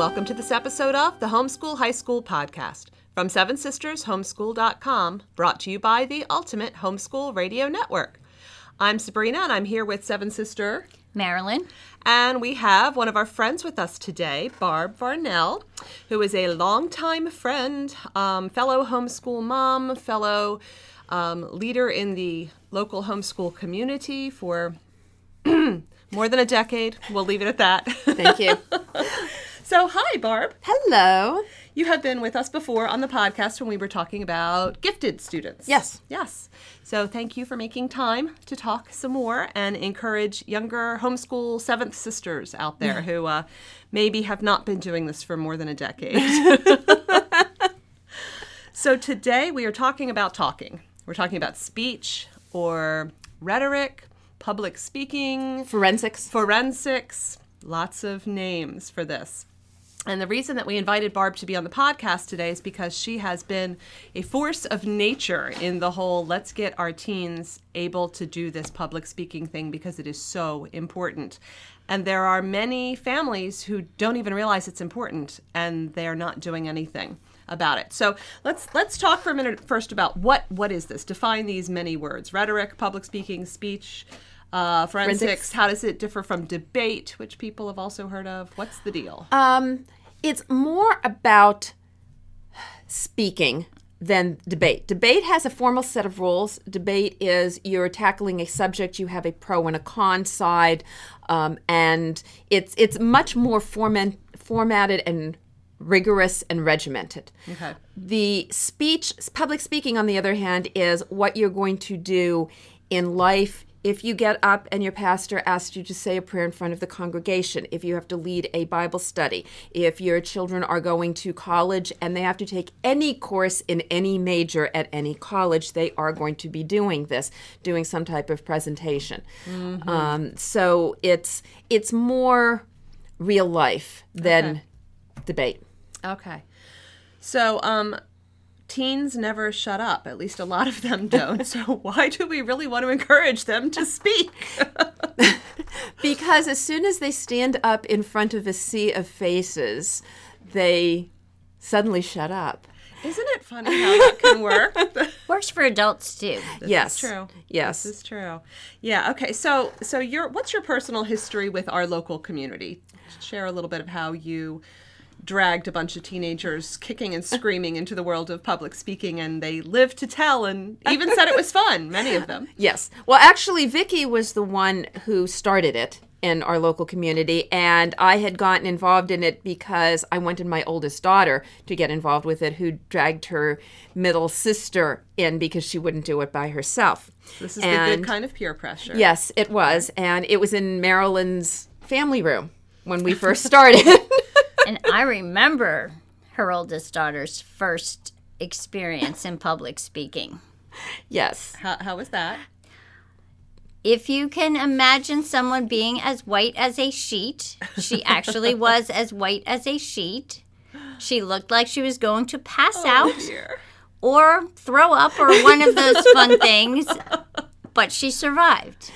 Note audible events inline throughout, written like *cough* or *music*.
welcome to this episode of the Homeschool High School Podcast from Seven Sisters Homeschool.com, brought to you by the Ultimate Homeschool Radio Network. I'm Sabrina, and I'm here with Seven Sister Marilyn. And we have one of our friends with us today, Barb Varnell, who is a longtime friend, um, fellow homeschool mom, fellow um, leader in the local homeschool community for *clears throat* more than a decade. We'll leave it at that. Thank you. *laughs* so, hi, Barb. Hello. You have been with us before on the podcast when we were talking about gifted students. Yes. Yes. So, thank you for making time to talk some more and encourage younger homeschool seventh sisters out there who uh, maybe have not been doing this for more than a decade. *laughs* so, today we are talking about talking. We're talking about speech or rhetoric, public speaking, Forensics. forensics, lots of names for this. And the reason that we invited Barb to be on the podcast today is because she has been a force of nature in the whole let's get our teens able to do this public speaking thing because it is so important. And there are many families who don't even realize it's important and they're not doing anything about it. So let's let's talk for a minute first about what what is this? Define these many words: rhetoric, public speaking, speech, uh, forensics. Forensics. How does it differ from debate, which people have also heard of? What's the deal? Um, it's more about speaking than debate. Debate has a formal set of rules. Debate is you're tackling a subject, you have a pro and a con side, um, and it's it's much more format, formatted and rigorous and regimented. Okay. The speech, public speaking, on the other hand, is what you're going to do in life. If you get up and your pastor asks you to say a prayer in front of the congregation, if you have to lead a Bible study, if your children are going to college and they have to take any course in any major at any college, they are going to be doing this, doing some type of presentation. Um, so it's it's more real life than Okay. debate. Okay. So, um, teens never shut up. At least a lot of them don't. so, *laughs* why do we really want to encourage them to speak? *laughs* Because as soon as they stand up in front of a sea of faces, they suddenly shut up. Isn't it funny how that can work? *laughs* Works for adults too. yes. That's true. Yes. This is true. Yeah. Okay. So, so your what's your personal history with our local community? Share a little bit of how you dragged a bunch of teenagers kicking and screaming into the world of public speaking, and they lived to tell, and even said it was *laughs* fun. Many of them. Yes. Well, actually, Vicky was the one who started it in our local community, and I had gotten involved in it because I wanted my oldest daughter to get involved with it, who dragged her middle sister in because she wouldn't do it by herself. This is the good kind of peer pressure. Yes, it was, and it was in Marilyn's family room when we *laughs* first started. And I remember her oldest daughter's first experience in public speaking. yes. How, how was that? If you can imagine someone being as white as a sheet, she actually *laughs* was as white as a sheet. She looked like she was going to pass oh, out Dear. or throw up or one of those fun *laughs* things, but she survived.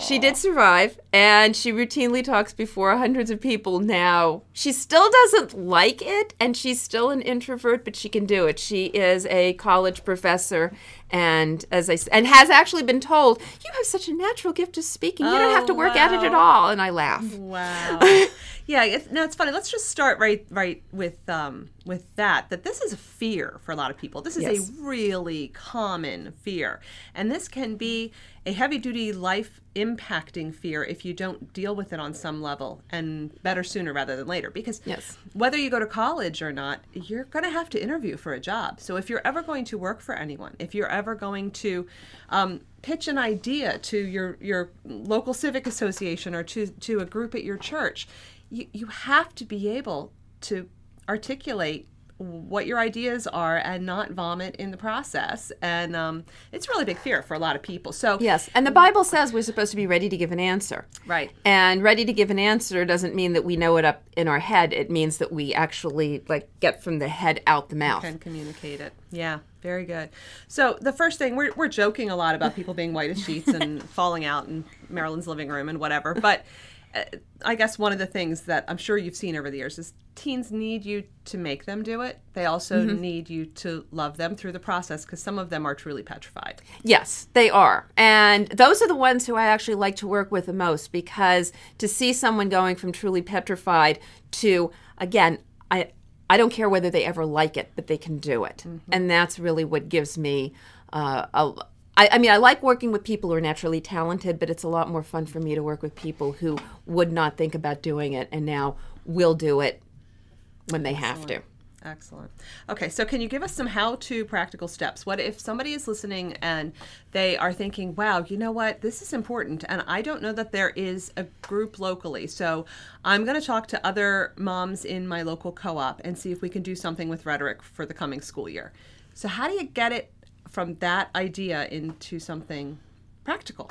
She did survive, and she routinely talks before hundreds of people now. She still doesn't like it, and she's still an introvert, but she can do it. She is a college professor, and as I and has actually been told, "You have such a natural gift of speaking. You don't have to Oh, work at it at oh, all." And I laugh. Wow. *laughs* yeah, it's, no, it's funny. Let's just start right right with um with that. That this is a fear for a lot of people. This is Yes. a really common fear, and this can be a heavy duty life impacting fear if you don't deal with it on some level and better sooner rather than later because Yes. whether you go to college or not you're going to have to interview for a job so if you're ever going to work for anyone if you're ever going to um, pitch an idea to your your local civic association or to to a group at your church you, you have to be able to articulate what your ideas are and not vomit in the process and um, it's really big fear for a lot of people so Yes, and the Bible says we're supposed to be ready to give an answer. Right. And ready to give an answer doesn't mean that we know it up in our head. It means that we actually like get from the head out the mouth. can communicate it. Yeah, very good. So the first thing we're we're joking a lot about people being white as sheets and *laughs* falling out in Marilyn's living room and whatever, but Uh, I guess one of the things that I'm sure you've seen over the years is teens need you to make them do it. They also mm-hmm. need you to love them through the process because some of them are truly petrified. Yes, they are. And those are the ones who I actually like to work with the most because to see someone going from truly petrified to, again, I, I don't care whether they ever like it, but they can do it. Mm-hmm. And that's really what gives me uh, a. I, I mean, I like working with people who are naturally talented, but it's a lot more fun for me to work with people who would not think about doing it and now will do it when they have to. Excellent. Okay, so can you give us some how to practical steps? What if somebody is listening and they are thinking, wow, you know what, this is important, and I don't know that there is a group locally. So I'm going to talk to other moms in my local co op and see if we can do something with rhetoric for the coming school year. So, how do you get it from that idea into something practical?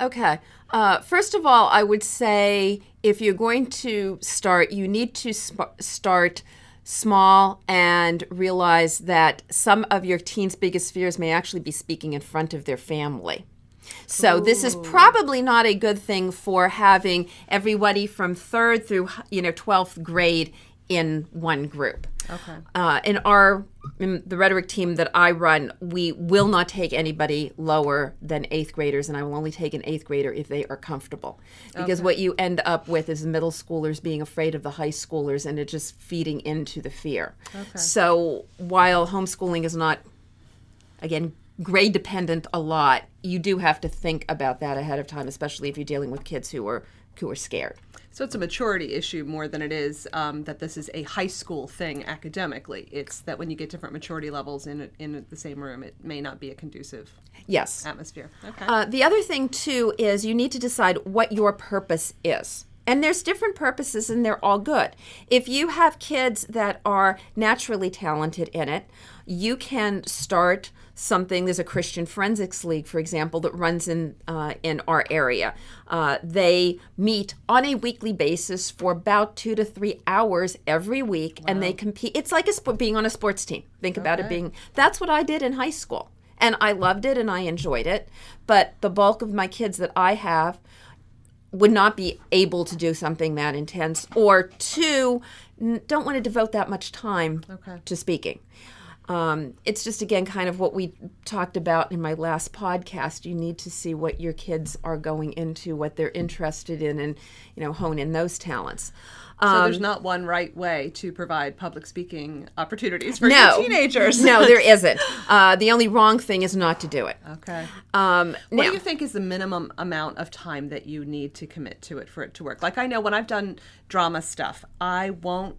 Okay. Uh, first of all, I would say if you're going to start, you need to sp- start small and realize that some of your teen's biggest fears may actually be speaking in front of their family. So this is probably not a good thing for having everybody from third through you know 12th grade in one group. Okay. Uh, in our in the rhetoric team that I run, we will not take anybody lower than eighth graders, and I will only take an eighth grader if they are comfortable. Because what you end up with is middle schoolers being afraid of the high schoolers, and it just feeding into the fear. So while homeschooling is not, again, grade dependent a lot, you do have to think about that ahead of time, especially if you're dealing with kids who are who are scared. So it's a maturity issue more than it is um, that this is a high school thing academically. It's that when you get different maturity levels in in the same room, it may not be a conducive Yes. atmosphere. Okay. Uh, the other thing too is you need to decide what your purpose is. And there's different purposes and they're all good. If you have kids that are naturally talented in it, you can start something. There's a Christian Forensics League, for example, that runs in uh, in our area. Uh, they meet on a weekly basis for about two to three hours every week, and they compete. It's like a being on a sports team. Think about it being. That's what I did in high school and I loved it and I enjoyed it. But the bulk of my kids that I have would not be able to do something that intense, or two, n- don't want to devote that much time Okay. to speaking. Um, it's just again kind of what we talked about in my last podcast. You need to see what your kids are going into, what they're interested in, and you know hone in those talents. so Um, there's not one right way to provide public speaking opportunities for no your teenagers. no, there *laughs* isn't. Uh, the only wrong thing is not to do it. Okay. Um, What now- do you think is the minimum amount of time that you need to commit to it for it to work? Like I know when I've done drama stuff, I won't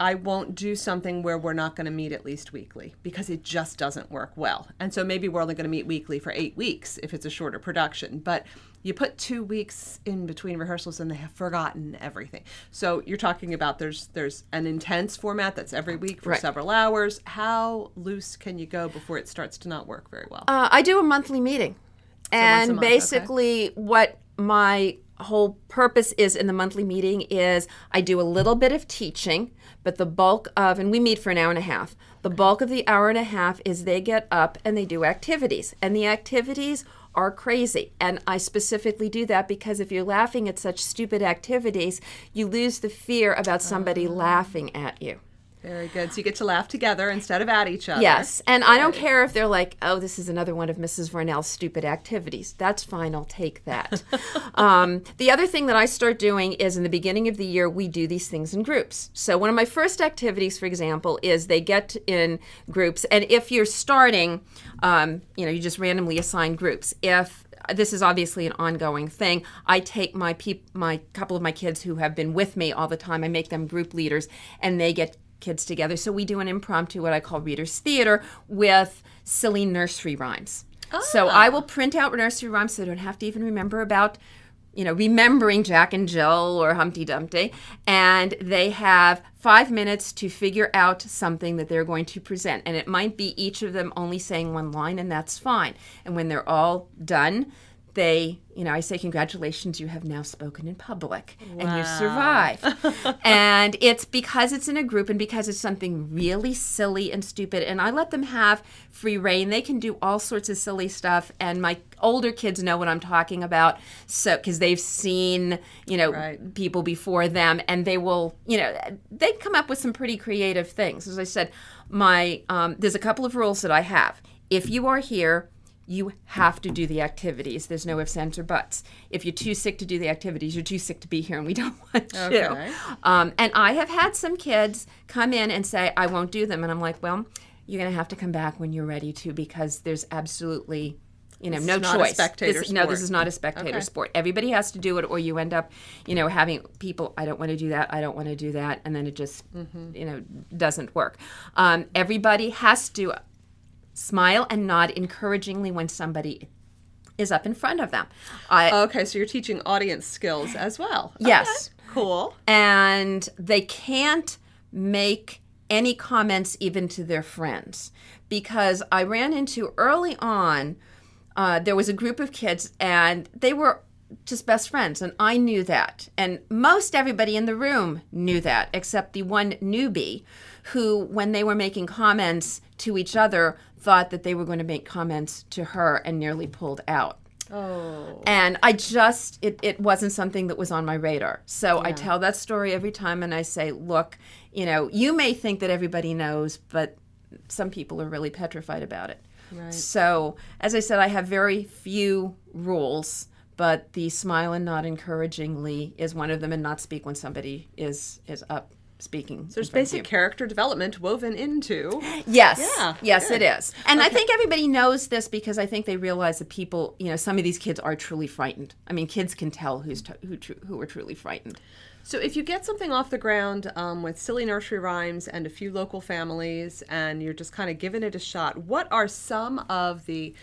I won't do something where we're not going to meet at least weekly because it just doesn't work well. And so maybe we're only going to meet weekly for 8 weeks if it's a shorter production, but you put 2 weeks in between rehearsals and they have forgotten everything. So you're talking about there's there's an intense format that's every week for Right. several hours. How loose can you go before it starts to not work very well? Uh, I do a monthly meeting. and month, okay. basically, what my whole purpose is in the monthly meeting is I do a little bit of teaching, but the bulk of, and we meet for an hour and a half, the bulk of the hour and a half is they get up and they do activities. And the activities are crazy. And I specifically do that because if you're laughing at such stupid activities, you lose the fear about somebody Ah. laughing at you. Very good. So you get to laugh together instead of at each other. Yes, and I don't care if they're like, "Oh, this is another one of Mrs. Varnell's stupid activities." That's fine. I'll take that. *laughs* um, the other thing that I start doing is in the beginning of the year we do these things in groups. So one of my first activities, for example, is they get in groups, and if you're starting, um, you know, you just randomly assign groups. If this is obviously an ongoing thing. I take my peop- my couple of my kids who have been with me all the time. I make them group leaders, and they get kids together. So we do an impromptu, what I call readers theater, with silly nursery rhymes. So ah. I will print out nursery rhymes, so they don't have to even remember about. You know, remembering Jack and Jill or Humpty Dumpty, and they have five minutes to figure out something that they're going to present. And it might be each of them only saying one line, and that's fine. And when they're all done, they, you know, I say, Congratulations, you have now spoken in public and you survive. *laughs* and it's because it's in a group and because it's something really silly and stupid. And I let them have free reign. They can do all sorts of silly stuff. And my older kids know what I'm talking about. So, because they've seen, you know, Right. people before them and they will, you know, they come up with some pretty creative things. As I said, my, um, there's a couple of rules that I have. If you are here, you have to do the activities. There's no ifs, ands, or buts. If you're too sick to do the activities, you're too sick to be here, and we *laughs* don't want you. Okay. Um, and I have had some kids come in and say, I won't do them. And I'm like, well, you're going to have to come back when you're ready to because there's absolutely, you know, This no is not a choice. spectator This- no, this is not a spectator Okay. sport. Everybody has to do it, or you end up, you know, having people, I don't want to do that, I don't want to do that. And then it just, Mm-hmm. you know, doesn't work. Um, everybody has to smile and nod encouragingly when somebody is up in front of them. I, Okay, so you're teaching audience skills as well. Yes. Okay, Cool. and they can't make any comments even to their friends because I ran into early on. Uh, there was a group of kids and they were just best friends, and I knew that, and most everybody in the room knew that, except the one newbie, who, when they were making comments to each other, thought that they were going to make comments to her and nearly pulled out. Oh. and i just it, it wasn't something that was on my radar. So i tell that story every time and i say look you know you may think that everybody knows but some people are really petrified about it. Right. so as i said i have very few rules but the smile and nod encouragingly is one of them and not speak when somebody is is up speaking So there's basic character development woven into. Yes. Yeah, Yes, good. it is. And I think everybody knows this because I think they realize that people, you know, some of these kids are truly frightened. I mean, kids can tell who's t- who tru- who are truly frightened. So if you get something off the ground um, with silly nursery rhymes and a few local families, and you're just kind of giving it a shot, what are some of the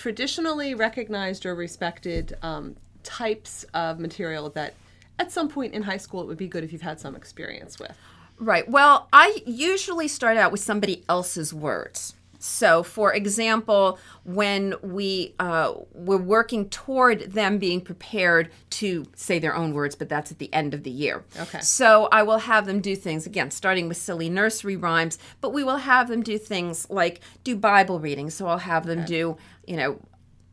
traditionally recognized or respected um, types of material that, at some point in high school, it would be good if you've had some experience with? Right. Well, I usually start out with somebody else's words. So, for example, when we uh, we're working toward them being prepared to say their own words, but that's at the end of the year. Okay. So I will have them do things again, starting with silly nursery rhymes, but we will have them do things like do Bible reading. So I'll have them do, you know,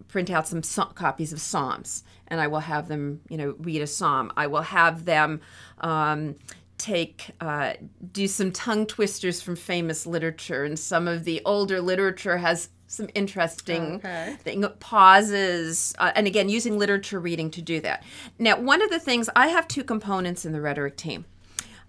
print out some so- copies of Psalms, and I will have them, you know, read a psalm. I will have them um, take uh, do some tongue twisters from famous literature, and some of the older literature has some interesting Okay. thing pauses, uh, and again using literature reading to do that. Now, one of the things I have two components in the rhetoric team.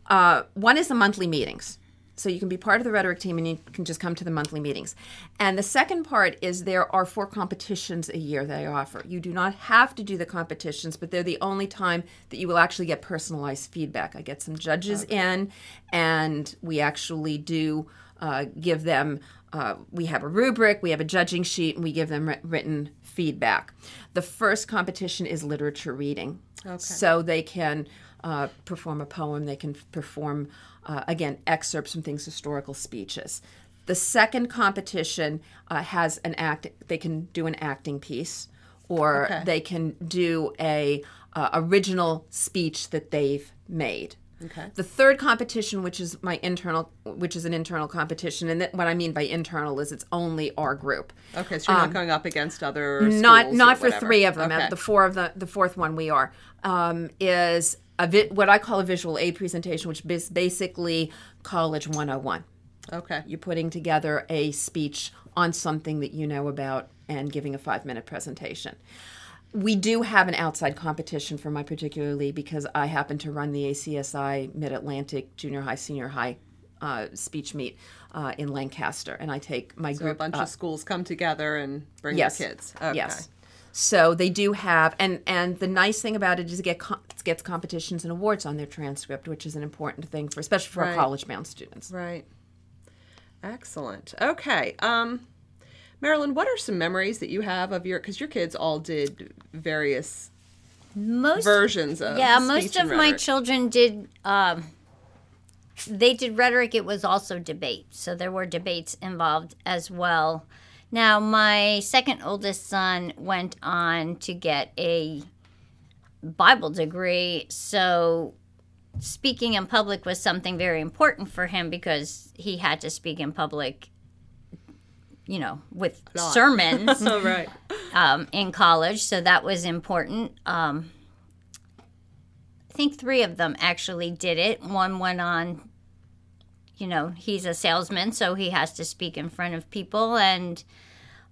Uh, one is the monthly meetings. So you can be part of the rhetoric team and you can just come to the monthly meetings. And the second part is there are four competitions a year that I offer. You do not have to do the competitions, but they're the only time that you will actually get personalized feedback. I get some judges in, and we actually do uh, give them. Uh, we have a rubric, we have a judging sheet, and we give them written feedback. The first competition is literature reading. So they can uh, perform a poem, they can perform, uh, again, excerpts from things, historical speeches. The second competition uh, has an act, they can do an acting piece, or Okay. they can do a uh, original speech that they've made. Okay. The third competition, which is my internal, which is an internal competition, and that, what I mean by internal is it's only our group. Okay, so you're not going up against other Um, Not not or for whatever. three of them. Okay. The four of the the fourth one we are um, is a vi- what I call a visual aid presentation, which is basically college 101. Okay. You're putting together a speech on something that you know about and giving a five minute presentation. We do have an outside competition for my particular league because I happen to run the ACSI Mid Atlantic Junior High, Senior High uh, speech meet uh, in Lancaster, and I take my So a bunch up. of schools come together and bring yes. their kids. Okay. Yes. So they do have, and and the nice thing about it is it get com- gets competitions and awards on their transcript, which is an important thing for, especially for our Right. college-bound students. Right. Excellent. Okay. Um, Marilyn, what are some memories that you have of your? Because your kids all did various Most versions of yeah, speech most and of my children did. Um, they did rhetoric. It was also debate, so there were debates involved as well. Now, my second oldest son went on to get a Bible degree, so speaking in public was something very important for him because he had to speak in public, you know, with sermons *laughs* Oh, right. um, in college, so that was important. Um, I think three of them actually did it. One went on, you know, he's a salesman, so he has to speak in front of people, and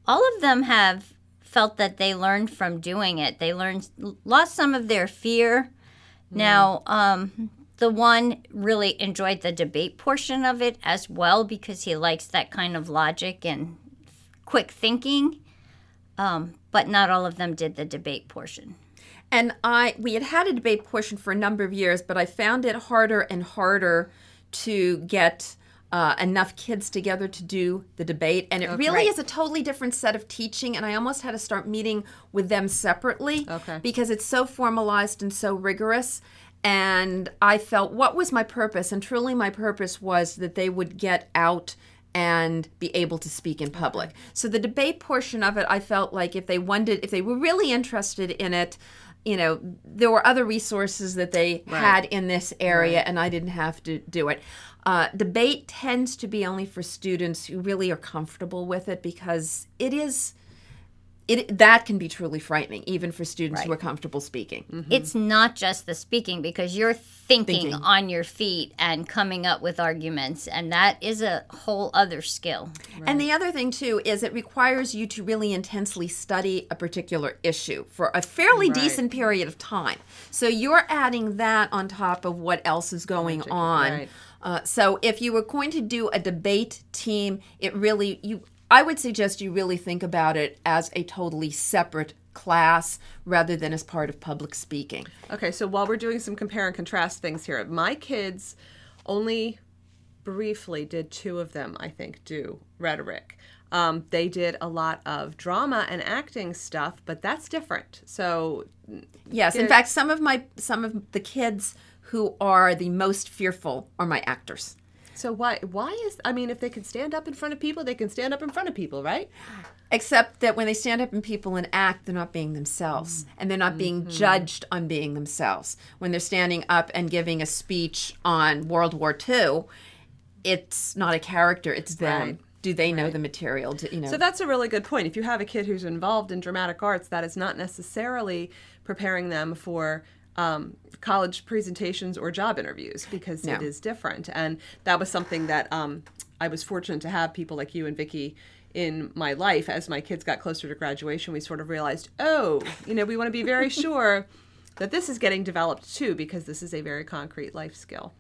all of them have felt that they learned from doing it. They learned, lost some of their fear. Now, um, the one really enjoyed the debate portion of it as well because he likes that kind of logic and quick thinking um, but not all of them did the debate portion. And I we had had a debate portion for a number of years, but I found it harder and harder to get uh, enough kids together to do the debate. And it really is a totally different set of teaching. And I almost had to start meeting with them separately Okay. because it's so formalized and so rigorous. And I felt what was my purpose? And truly, my purpose was that they would get out and be able to speak in public. So the debate portion of it, I felt like if they wanted, if they were really interested in it, you know, there were other resources that they had in this area, and I didn't have to do it. Uh, debate tends to be only for students who really are comfortable with it because it is. It, that can be truly frightening, even for students who are comfortable speaking. It's not just the speaking because you're thinking, Thinking. on your feet and coming up with arguments, and that is a whole other skill. And the other thing too is it requires you to really intensely study a particular issue for a fairly Right. decent period of time. So you're adding that on top of what else is going on. right. Uh, so if you were going to do a debate team, it really you I would suggest you really think about it as a totally separate class rather than as part of public speaking. Okay, so while we're doing some compare and contrast things here, my kids only briefly did two of them, I think, do rhetoric. Um, they did a lot of drama and acting stuff, but that's different. So, Yes, in fact, some of my some of the kids who are the most fearful are my actors. So why why is I mean, if they can stand up in front of people, they can stand up in front of people, right? Except that when they stand up in people and act, they're not being themselves. Mm-hmm. And they're not being mm-hmm. judged on being themselves. When they're standing up and giving a speech on World War II, it's not a character, it's them. Right. Do they know the material? Do, you know, So that's a really good point. If you have a kid who's involved in dramatic arts, that is not necessarily preparing them for um, college presentations or job interviews because it No. is different. And that was something that um, I was fortunate to have people like you and Vicky in my life. As my kids got closer to graduation, we sort of realized, oh, you know, we want to be very *laughs* sure that this is getting developed too because this is a very concrete life skill.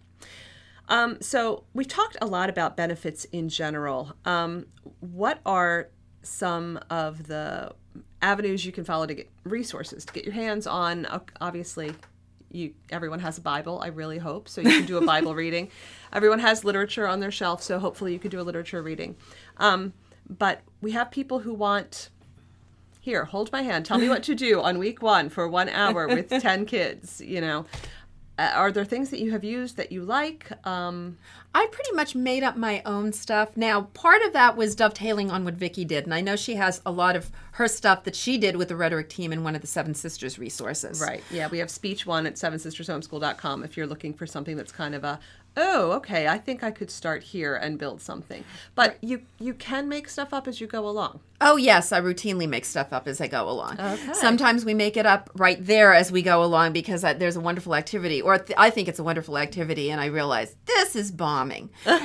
Um, so we talked a lot about benefits in general. Um, what are some of the avenues you can follow to get resources to get your hands on? Obviously, you everyone has a Bible. I really hope so. You can do a Bible *laughs* reading. Everyone has literature on their shelf, so hopefully you could do a literature reading. Um, but we have people who want. Here, hold my hand. Tell me what to do on week one for one hour with *laughs* 10 kids. You know, uh, are there things that you have used that you like? Um, I pretty much made up my own stuff. Now, part of that was dovetailing on what Vicky did, and I know she has a lot of her stuff that she did with the rhetoric team in one of the Seven Sisters resources. right. Yeah, we have speech one at sevensistershomeschool.com if you're looking for something that's kind of a, oh, okay, I think I could start here and build something. But you you can make stuff up as you go along. Oh yes, I routinely make stuff up as I go along. Okay. Sometimes we make it up right there as we go along because I, there's a wonderful activity, or th- I think it's a wonderful activity, and I realize this is bombing. *laughs* so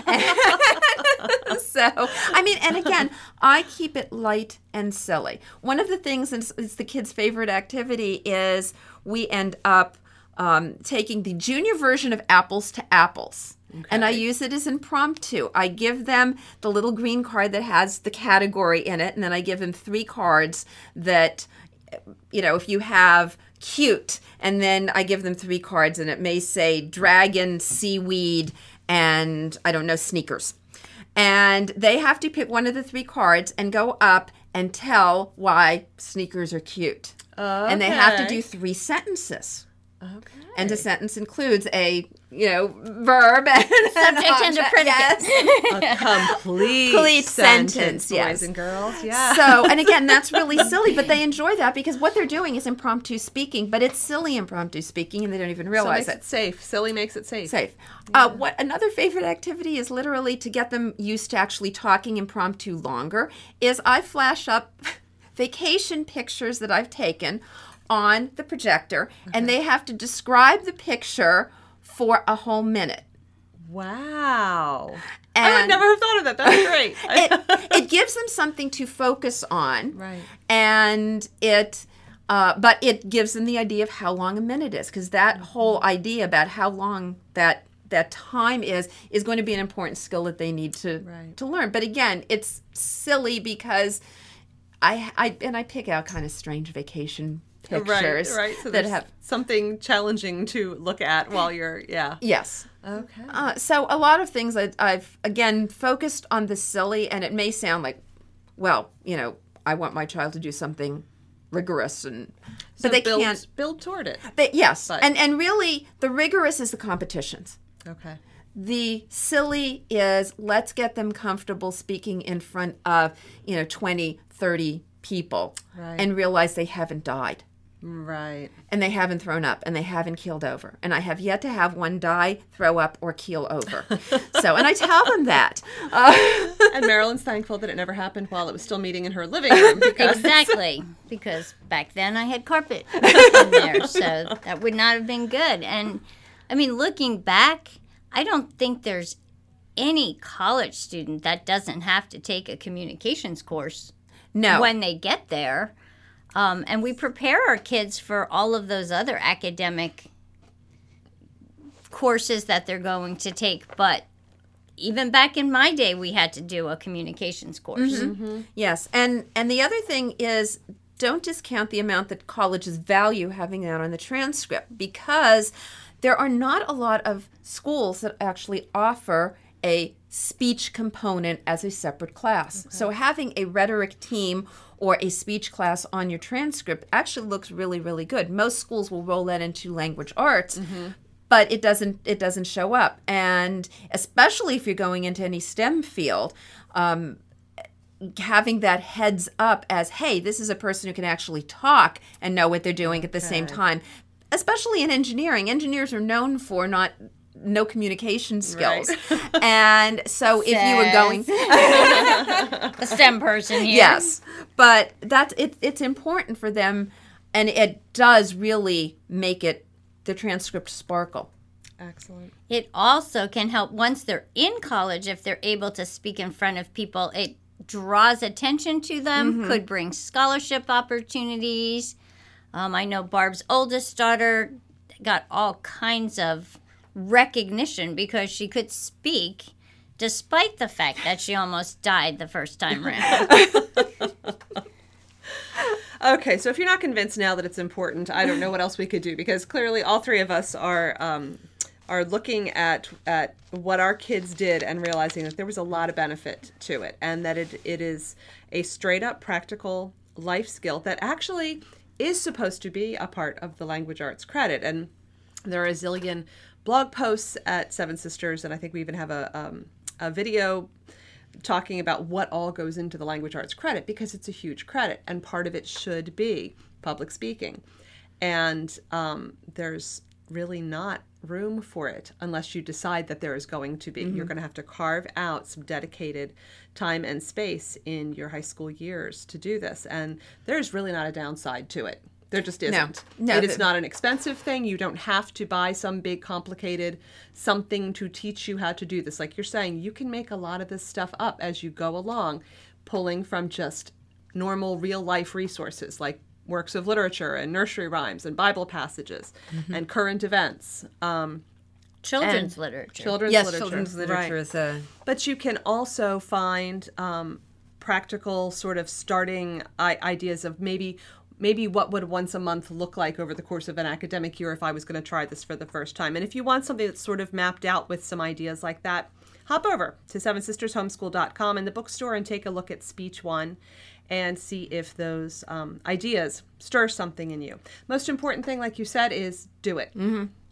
I mean, and again, I keep it light and silly. One of the things, and it's, it's the kids' favorite activity, is we end up um, taking the junior version of apples to apples. And I use it as impromptu. I give them the little green card that has the category in it, and then I give them three cards that, you know, if you have cute, and then I give them three cards, and it may say dragon, seaweed, and I don't know, sneakers. And they have to pick one of the three cards and go up and tell why sneakers are cute. And they have to do three sentences. Okay. And a sentence includes a, you know, verb and an Subject and a predicate. Yes. *laughs* A complete, Complete sentence, sentence, boys yes. and girls. Yeah. So, and again, that's really silly, but they enjoy that because what they're doing is impromptu speaking, but it's silly impromptu speaking and they don't even So realize makes it. it safe. Silly makes it safe. Safe. Uh, what another favorite activity is literally to get them used to actually talking impromptu longer. Is I flash up *laughs* vacation pictures that I've taken on the projector, and they have to describe the picture for a whole minute. Wow. And I would never have thought of that. That's *laughs* great. it, *laughs* it gives them something to focus on. Right. And it, uh, but it gives them the idea of how long a minute is, because that whole idea about how long that that time is is going to be an important skill that they need to Right. to learn. But again, it's silly because I I and I pick out kind of strange vacation pictures right, right. So that have something challenging to look at while you're, yeah. yes. Okay. Uh, so a lot of things I, I've again focused on the silly, and it may sound like, well, you know, I want my child to do something rigorous, and So but they build, can't. build toward it. They, yes, But- and and really, the rigorous is the competitions. Okay. The silly is let's get them comfortable speaking in front of you know 20, 30 people, Right. and realize they haven't died Right. and they haven't thrown up and they haven't keeled over. And I have yet to have one die, throw up, or keel over. so, and I tell them that. Uh, *laughs* And Marilyn's thankful that it never happened while it was still meeting in her living room because *laughs* Exactly, because back then I had carpet *laughs* in there, so that would not have been good. And I mean, looking back, I don't think there's any college student that doesn't have to take a communications course no. when they get there. Um, and we prepare our kids for all of those other academic courses that they're going to take. But even back in my day, we had to do a communications course. yes. And, and the other thing is don't discount the amount that colleges value having that on the transcript because there are not a lot of schools that actually offer a speech component as a separate class. So having a rhetoric team or a speech class on your transcript actually looks really really good. Most schools will roll that into language arts. But it doesn't it doesn't show up, and especially if you're going into any STEM field, um, having that heads up as hey this is a person who can actually talk and know what they're doing at the same time especially in engineering engineers are known for not no communication skills *laughs* and so if you were going A *laughs* STEM person here. yes but that's it, it's important for them and it does really make it the transcript sparkle excellent. It also can help once they're in college if they're able to speak in front of people. It draws attention to them, mm-hmm. could bring scholarship opportunities. Um, I know Barb's oldest daughter got all kinds of recognition because she could speak despite the fact that she almost died the first time around. *laughs* Okay, so if you're not convinced now that it's important, I don't know what else we could do because clearly all three of us are um, are looking at at what our kids did and realizing that there was a lot of benefit to it and that it it is a straight up practical life skill that actually is supposed to be a part of the language arts credit. And there are a zillion blog posts at Seven Sisters and I think we even have a um, a video talking about what all goes into the language arts credit because it's a huge credit and part of it should be public speaking. And um, there's really not room for it unless you decide that there is going to be. You're mm-hmm. going to have to carve out some dedicated time and space in your high school years to do this and there's really not a downside to it. There just isn't. No, it is not an expensive thing. You don't have to buy some big complicated something to teach you how to do this. Like you're saying you can make a lot of this stuff up as you go along pulling from just normal real life resources like works of literature and nursery rhymes and bible passages and current events um, Children's literature. children's yes literature children's Right. literature is a but you can also find um, practical sort of starting I- ideas of maybe maybe what would once a month look like over the course of an academic year if I was going to try this for the first time. And if you want something that's sort of mapped out with some ideas like that, hop over to sevensistershomeschool.com in the bookstore and take a look at Speech One. And see if those um, ideas stir something in you. Most important thing, like you said, is do it.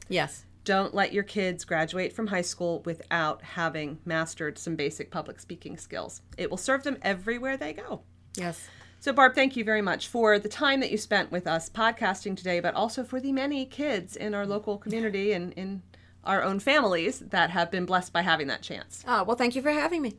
Yes. Don't let your kids graduate from high school without having mastered some basic public speaking skills. It will serve them everywhere they go. Yes. So, Barb, thank you very much for the time that you spent with us podcasting today, but also for the many kids in our local community and in our own families that have been blessed by having that chance. Oh, well, thank you for having me.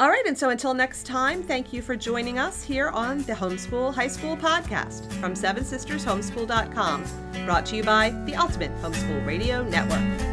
All right, and so until next time, thank you for joining us here on the Homeschool High School podcast from Seven Sisters Homeschool.com, brought to you by the Ultimate Homeschool Radio Network.